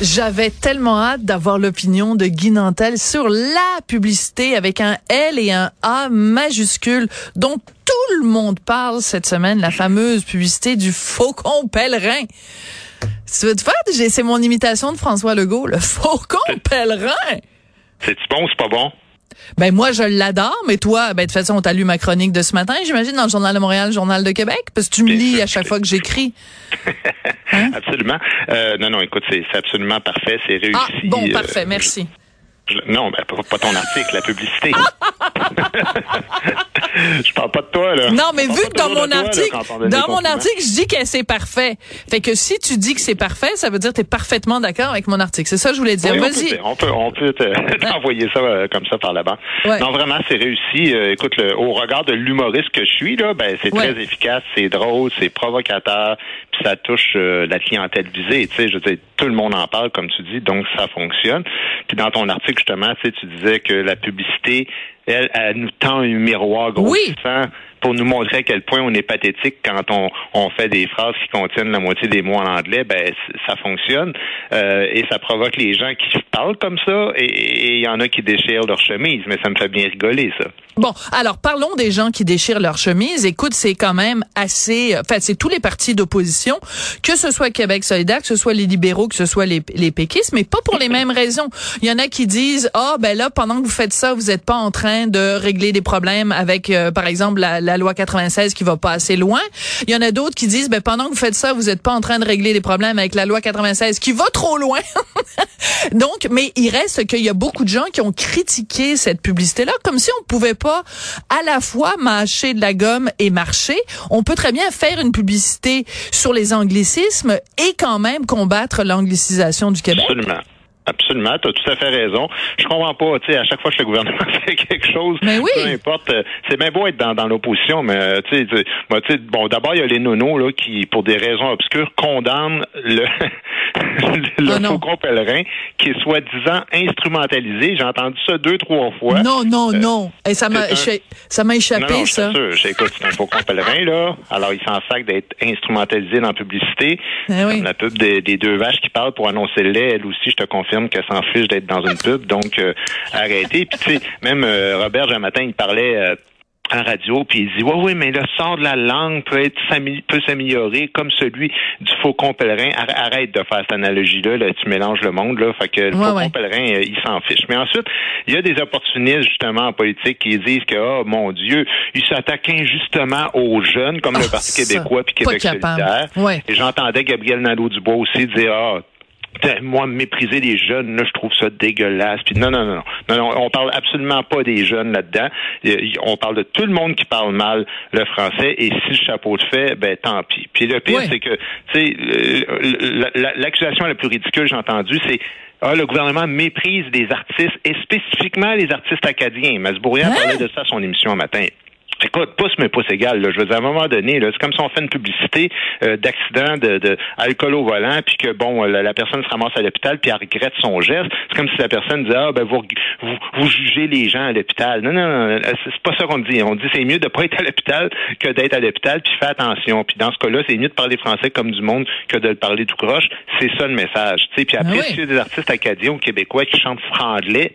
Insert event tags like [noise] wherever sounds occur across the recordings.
J'avais tellement hâte d'avoir l'opinion de Guy Nantel sur la publicité avec un L et un A majuscule dont tout le monde parle cette semaine, la fameuse publicité du faucon pèlerin. Tu veux te faire? C'est mon imitation de François Legault, le faucon pèlerin. C'est-tu bon c'est pas bon? Ben moi je l'adore, mais toi, ben de toute façon, t'as lu ma chronique de ce matin, j'imagine, dans le Journal de Montréal, le Journal de Québec, parce que tu me Bien lis sûr. à chaque fois que j'écris. [laughs] Hein? Absolument. Euh, non, non, écoute, c'est absolument parfait, c'est réussi. Ah, bon, Euh, parfait, merci. je- non, ben, pas ton article, la publicité. [laughs] je parle pas de toi, là. Non, mais vu que dans mon toi, article, dans mon article, je dis que c'est parfait. Fait que si tu dis que c'est parfait, ça veut dire que tu es parfaitement d'accord avec mon article. C'est ça que je voulais dire. Oui, Vas-y. peut, on peut, on peut te- [laughs] t'envoyer ça euh, comme ça par là-bas. Ouais. Non, vraiment, c'est réussi. Euh, écoute, le- au regard de l'humoriste que je suis, là, ben, c'est Ouais. très efficace, c'est drôle, c'est provocateur, puis ça touche euh, la clientèle visée. Tu sais, je veux dire, tout le monde en parle, comme tu dis, donc ça fonctionne. Puis dans ton article, justement, tu sais, tu disais que la publicité, elle, elle nous tend un miroir grossissant pour nous montrer à quel point on est pathétique quand on, fait des phrases qui contiennent la moitié des mots en anglais, ben ça fonctionne euh, et ça provoque les gens qui parlent comme ça et- il y en a qui déchirent leur chemise, mais ça me fait bien rigoler ça. Bon, alors parlons des gens qui déchirent leur chemise. Écoute, c'est quand même assez. Enfin, c'est tous les partis d'opposition, que ce soit Québec solidaire, que ce soit les libéraux, que ce soit les, les péquistes, mais pas pour les mêmes raisons. Il y en a qui disent ah ben là pendant que vous faites ça, vous n'êtes pas en train de régler des problèmes avec, euh, par exemple, la loi 96 qui va pas assez loin. Il y en a d'autres qui disent ben pendant que vous faites ça, vous n'êtes pas en train de régler des problèmes avec la loi 96 qui va trop loin. [laughs] Donc, mais il reste qu'il y a beaucoup de gens qui ont critiqué cette publicité-là, comme si on pouvait pas à la fois mâcher de la gomme et marcher. On peut très bien faire une publicité sur les anglicismes et quand même combattre l'anglicisation du Québec. Absolument, tu as tout à fait raison. Je comprends pas, tu sais, à chaque fois que le gouvernement [laughs] fait quelque chose, Mais oui. peu importe, euh, c'est bien beau être dans, dans l'opposition, mais euh, tu sais, tu- moi, tu sais, bon, d'abord il y a les nonos là qui, pour des raisons obscures, condamnent le [laughs] le Ah faucon pèlerin qui est soi-disant instrumentalisé. J'ai entendu ça deux trois fois. Non, non, non. Et ça m'a, un- ça m'a échappé, Non, non, ça. Écoute, c'est un faucon pèlerin, là. Alors, il s'en sac d'être instrumentalisé dans la publicité. Eh oui. Comme la pub des, des deux vaches qui parlent pour annoncer le lait, elle aussi, je te confirme qu'elle s'en fiche d'être dans une pub. Donc, euh, arrêtez. Puis, tu sais, même euh, Robert, un matin, il parlait... euh, en radio, puis il dit oui, oui, mais le sort de la langue peut être peut s'améliorer comme celui du faucon pèlerin. Arr- Arrête de faire cette analogie-là, là, tu mélanges le monde, là. Fait que le Ouais, faucon ouais. pèlerin, il s'en fiche. Mais ensuite, il y a des opportunistes, justement, en politique, qui disent que, oh, mon Dieu, ils s'attaquent injustement aux jeunes, comme le Ah, Parti québécois puis Québec solidaire. Ouais. Et j'entendais Gabriel Nadeau-Dubois aussi dire, ah, Putain, moi, mépriser les jeunes, là, je trouve ça dégueulasse. Puis non, non, non, non, non, non, on parle absolument pas des jeunes là-dedans. Euh, On parle de tout le monde qui parle mal le français. Et si le chapeau de fait, ben tant pis. Puis le pire, Ouais. c'est que, tu sais, euh, la- la- l'accusation la plus ridicule, j'ai entendu, c'est ah, le gouvernement méprise les artistes et spécifiquement les artistes acadiens. Masbourian Hein? parlait de ça à son émission un matin. Écoute, pouce mais pouce égal. Là. Je veux dire, à un moment donné, là, c'est comme si on fait une publicité euh, d'accident de, de alcool au volant, puis que bon, la, la personne se ramasse à l'hôpital, puis elle regrette son geste. C'est comme si la personne disait ah ben vous vous, vous jugez les gens à l'hôpital. Non, non, non, c'est c'est pas ça qu'on dit. On dit c'est mieux de pas être à l'hôpital que d'être à l'hôpital, puis fais attention. Puis dans ce cas-là, c'est mieux de parler français comme du monde que de le parler tout croche. C'est ça le message. Tu sais, puis après, Ah oui. y a des artistes acadiens ou québécois qui chantent franglais,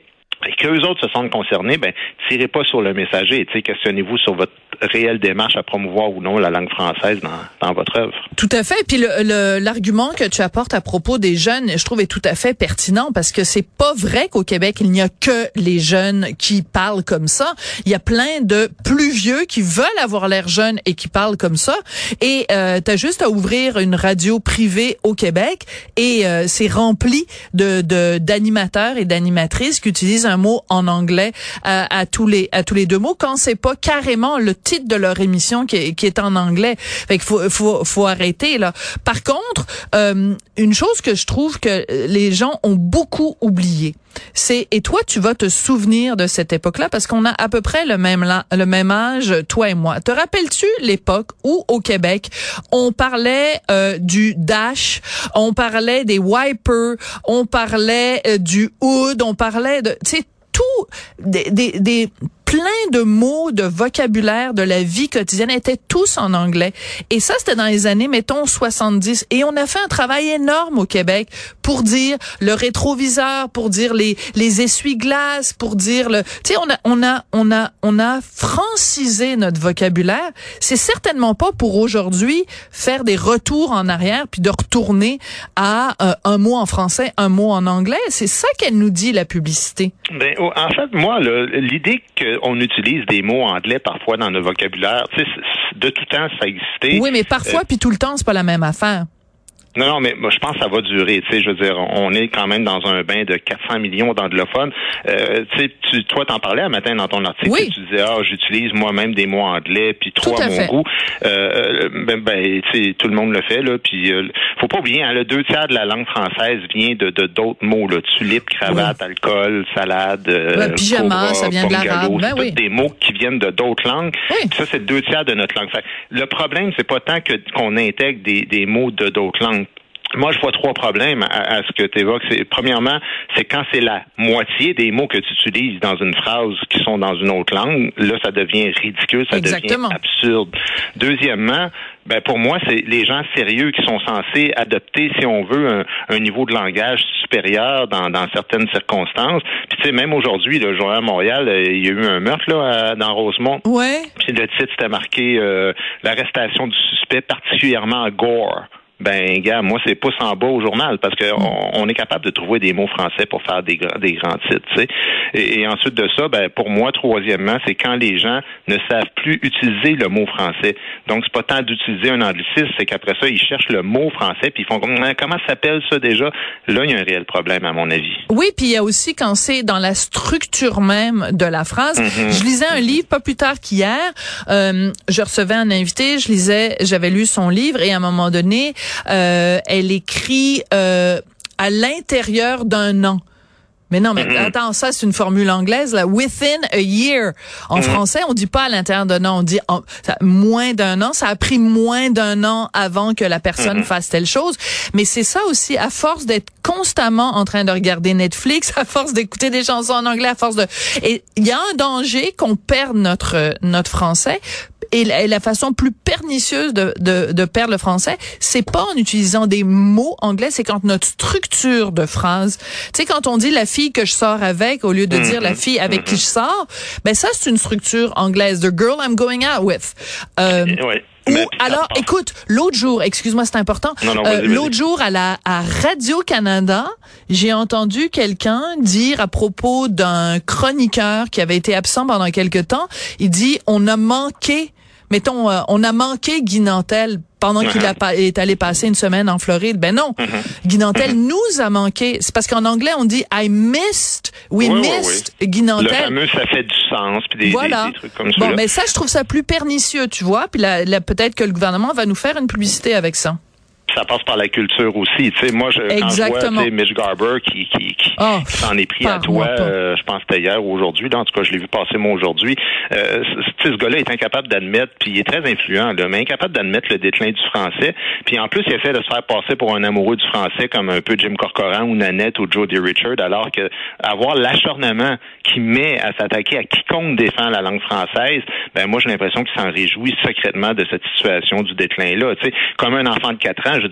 et qu'eux autres se sentent concernés, ben, tirez pas sur le messager. Questionnez-vous sur votre réelle démarche à promouvoir ou non la langue française dans, dans votre œuvre. Tout à fait. Puis l'argument que tu apportes à propos des jeunes, je trouve est tout à fait pertinent parce que c'est pas vrai qu'au Québec, il n'y a que les jeunes qui parlent comme ça. Il y a plein de plus vieux qui veulent avoir l'air jeunes et qui parlent comme ça. Et euh, tu as juste à ouvrir une radio privée au Québec et euh, c'est rempli de d'animateurs et d'animatrices qui utilisent un mot en anglais à, à, tous les à tous les deux mots quand c'est pas carrément le titre de leur émission qui est, qui est en anglais. Fait qu'il faut, faut faut arrêter là. Par contre, euh, une chose que je trouve que les gens ont beaucoup oublié, c'est et toi tu vas te souvenir de cette époque-là parce qu'on a à peu près le même le même âge toi et moi. Te rappelles-tu l'époque où au Québec on parlait euh, du dash, on parlait des wipers, on parlait euh, du hood, on parlait de tu sais tout des, des, des plein de mots, de vocabulaire de la vie quotidienne étaient tous en anglais. Et ça, c'était dans les années, mettons, 70. Et on a fait un travail énorme au Québec pour dire le rétroviseur, pour dire les, les essuie-glaces, pour dire le, tu sais, on a, on a, on a, on a francisé notre vocabulaire. C'est certainement pas pour aujourd'hui faire des retours en arrière puis de retourner à euh, un mot en français, un mot en anglais. C'est ça qu'elle nous dit, la publicité. Ben, en fait, moi, l'idée que on utilise des mots anglais parfois dans nos vocabulaire. de tout temps, ça a existé. Oui, mais parfois, euh, puis tout le temps, c'est pas la même affaire. Non, non, mais moi, je pense que ça va durer. Tu sais, je veux dire, on est quand même dans un bain de 400 millions d'anglophones. Euh, tu sais, tu, toi, t'en parlais un matin dans ton article. Oui. Tu disais, ah, j'utilise moi-même des mots anglais, puis trop à, mon goût. Euh, ben, ben tu sais, tout le monde le fait là. Puis, euh, faut pas oublier, hein, le deux tiers de la langue française vient de d'autres mots, là, tulipe, cravate, alcool, salade, euh, pyjama, ça vient de l'arabe. Ben, oui. Des mots qui viennent de d'autres langues. Oui. Ça, c'est deux tiers de notre langue. le problème, c'est pas tant que qu'on intègre des, des mots de d'autres langues moi, je vois trois problèmes à, ce que tu évoques. Premièrement, c'est quand c'est la moitié des mots que tu utilises dans une phrase qui sont dans une autre langue, là, ça devient ridicule, ça devient absurde. Deuxièmement, ben pour moi, c'est les gens sérieux qui sont censés adopter, si on veut, un, niveau de langage supérieur dans, dans certaines circonstances. Puis tu sais, même aujourd'hui, le journal à Montréal, euh, il y a eu un meurtre là dans Rosemont. Ouais. Puis le titre c'était marqué euh, l'arrestation du suspect particulièrement gore ben gars, moi c'est pouce en bas au journal parce que on, est capable de trouver des mots français pour faire des, des grands titres, tu sais. Et, ensuite de ça, ben pour moi, troisièmement, c'est quand les gens ne savent plus utiliser le mot français. Donc c'est pas tant d'utiliser un anglicisme, c'est qu'après ça ils cherchent le mot français puis ils font hein, comment s'appelle ça déjà? Là il y a un réel problème à mon avis. Oui, puis il y a aussi quand c'est dans la structure même de la phrase. Mm-hmm. Je lisais un livre pas plus tard qu'hier. Euh, je recevais un invité, je lisais, j'avais lu son livre et à un moment donné euh, elle écrit euh, à l'intérieur d'un an. Mais non, mais mm-hmm. attends, ça c'est une formule anglaise là. Within a year. En mm-hmm. français, on dit pas à l'intérieur d'un an, on dit moins d'un an. Ça a pris moins d'un an avant que la personne mm-hmm. fasse telle chose. Mais c'est ça aussi, à force d'être constamment en train de regarder Netflix, [laughs] à force d'écouter des chansons en anglais, à force de, et il y a un danger qu'on perde notre notre français et la, façon plus pernicieuse de, de, de perdre le français, c'est pas en utilisant des mots anglais, c'est quand notre structure de phrase, tu sais, quand on dit la fille que je sors avec, au lieu de dire la mm-hmm. fille avec qui mm-hmm. je sors, ben ça, c'est une structure anglaise. The girl I'm going out with. Euh, alors, écoute, l'autre jour, excuse-moi, c'est important. Euh, l'autre jour, à la à Radio Canada, j'ai entendu quelqu'un dire à propos d'un chroniqueur qui avait été absent pendant quelque temps, il dit on a manqué mettons, euh, on a manqué Guy Nantel pendant qu'il uh-huh. est allé passer une semaine en Floride. Ben non, uh-huh. Guy Nantel uh-huh. nous a manqué. C'est parce qu'en anglais, on dit I missed, we missed Guy Nantel. Le fameux, ça fait du sens, puis des, voilà. trucs comme ça. Bon, mais ça, je trouve ça plus pernicieux, tu vois. Puis là, peut-être que le gouvernement va nous faire une publicité avec ça ça passe par la culture aussi. Tu sais, moi, je, quand je vois Mitch Garber qui, qui, qui, oh, s'en est pris à toi, euh, je pense que c'était hier ou aujourd'hui. En tout cas, je l'ai vu passer moi aujourd'hui. Euh, ce gars-là est incapable d'admettre, puis il est très influent, là, mais incapable d'admettre le déclin du français. Puis en plus, il essaie de se faire passer pour un amoureux du français comme un peu Jim Corcoran ou Nanette ou Jody Richard, alors que avoir l'acharnement qui met à s'attaquer à quiconque défend la langue française, ben moi j'ai l'impression qu'il s'en réjouit secrètement de cette situation du déclin-là. Tu sais, comme un enfant de 4 ans, je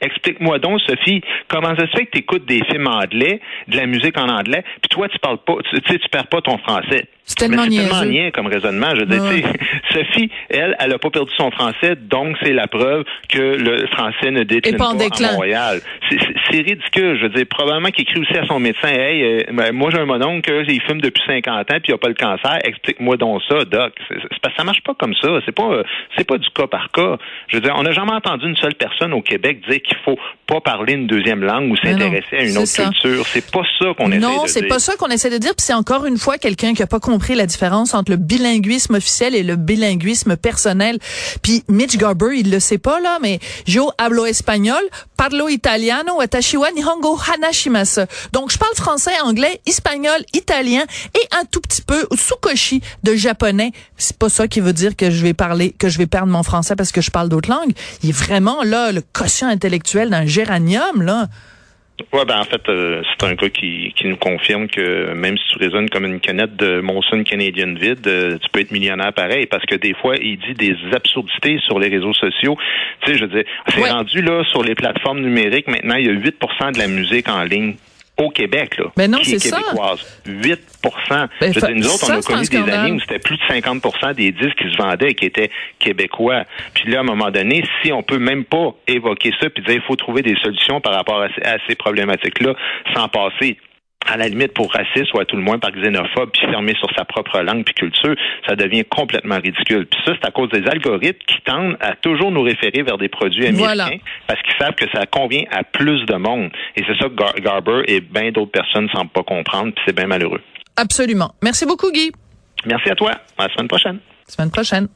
explique-moi donc, Sophie, comment ça se fait que tu écoutes des films anglais, de la musique en anglais, puis toi, tu parles pas, tu sais, tu perds pas ton français. C'est tellement, tellement niais comme raisonnement. Je veux dire, [laughs] Sophie, elle, elle a pas perdu son français, donc c'est la preuve que le français ne décline pas, à Montréal. C'est ridicule. Je veux dire, probablement qu'il écrit aussi à son médecin, hey, euh, ben, moi j'ai un mononcle, il fume depuis 50 ans, puis il a pas le cancer. Explique-moi donc ça, doc. Ça marche pas comme ça. C'est pas, c'est pas du cas par cas. Je veux dire, on n'a jamais entendu une seule personne au Québec dire qu'il faut pas parler une deuxième langue ou s'intéresser à une autre culture. C'est pas ça qu'on essaie de dire. Non, c'est pas ça qu'on essaie de dire. Puis c'est encore une fois quelqu'un qui a pas compris la différence entre le bilinguisme officiel et le bilinguisme personnel. Puis Mitch Garber, il le sait pas là, mais yo hablo espagnol, parlo italiano, watashiwa nihongo hanashimasu. Donc je parle français, anglais, espagnol, italien et un tout petit peu sukoshi de japonais. C'est pas ça qui veut dire que je vais parler, que je vais perdre mon français parce que je parle d'autres langues. Il est vraiment là le quotient intellectuel d'un géranium là. Oui, ben en fait, euh, c'est un cas qui, qui nous confirme que même si tu résonnes comme une canette de Monson Canadian vide, euh, tu peux être millionnaire pareil, parce que des fois, il dit des absurdités sur les réseaux sociaux. Tu sais, je veux dire, c'est rendu là sur les plateformes numériques, maintenant, il y a 8 de la musique en ligne au Québec, là. Mais non, c'est ça. 8 ben, je Nous autres, on a connu des années où c'était plus de 50% des disques qui se vendaient et qui étaient québécois. Puis là, à un moment donné, si on peut même pas évoquer ça puis dire il faut trouver des solutions par rapport à ces problématiques-là sans passer à la limite pour raciste ou à tout le moins par xénophobe, puis fermé sur sa propre langue puis culture, ça devient complètement ridicule. Puis ça, c'est à cause des algorithmes qui tendent à toujours nous référer vers des produits américains parce qu'ils savent que ça convient à plus de monde. Et c'est ça que Garber et bien d'autres personnes ne semblent pas comprendre, puis c'est bien malheureux. Absolument. Merci beaucoup, Guy. Merci à toi. À la semaine prochaine. Semaine prochaine.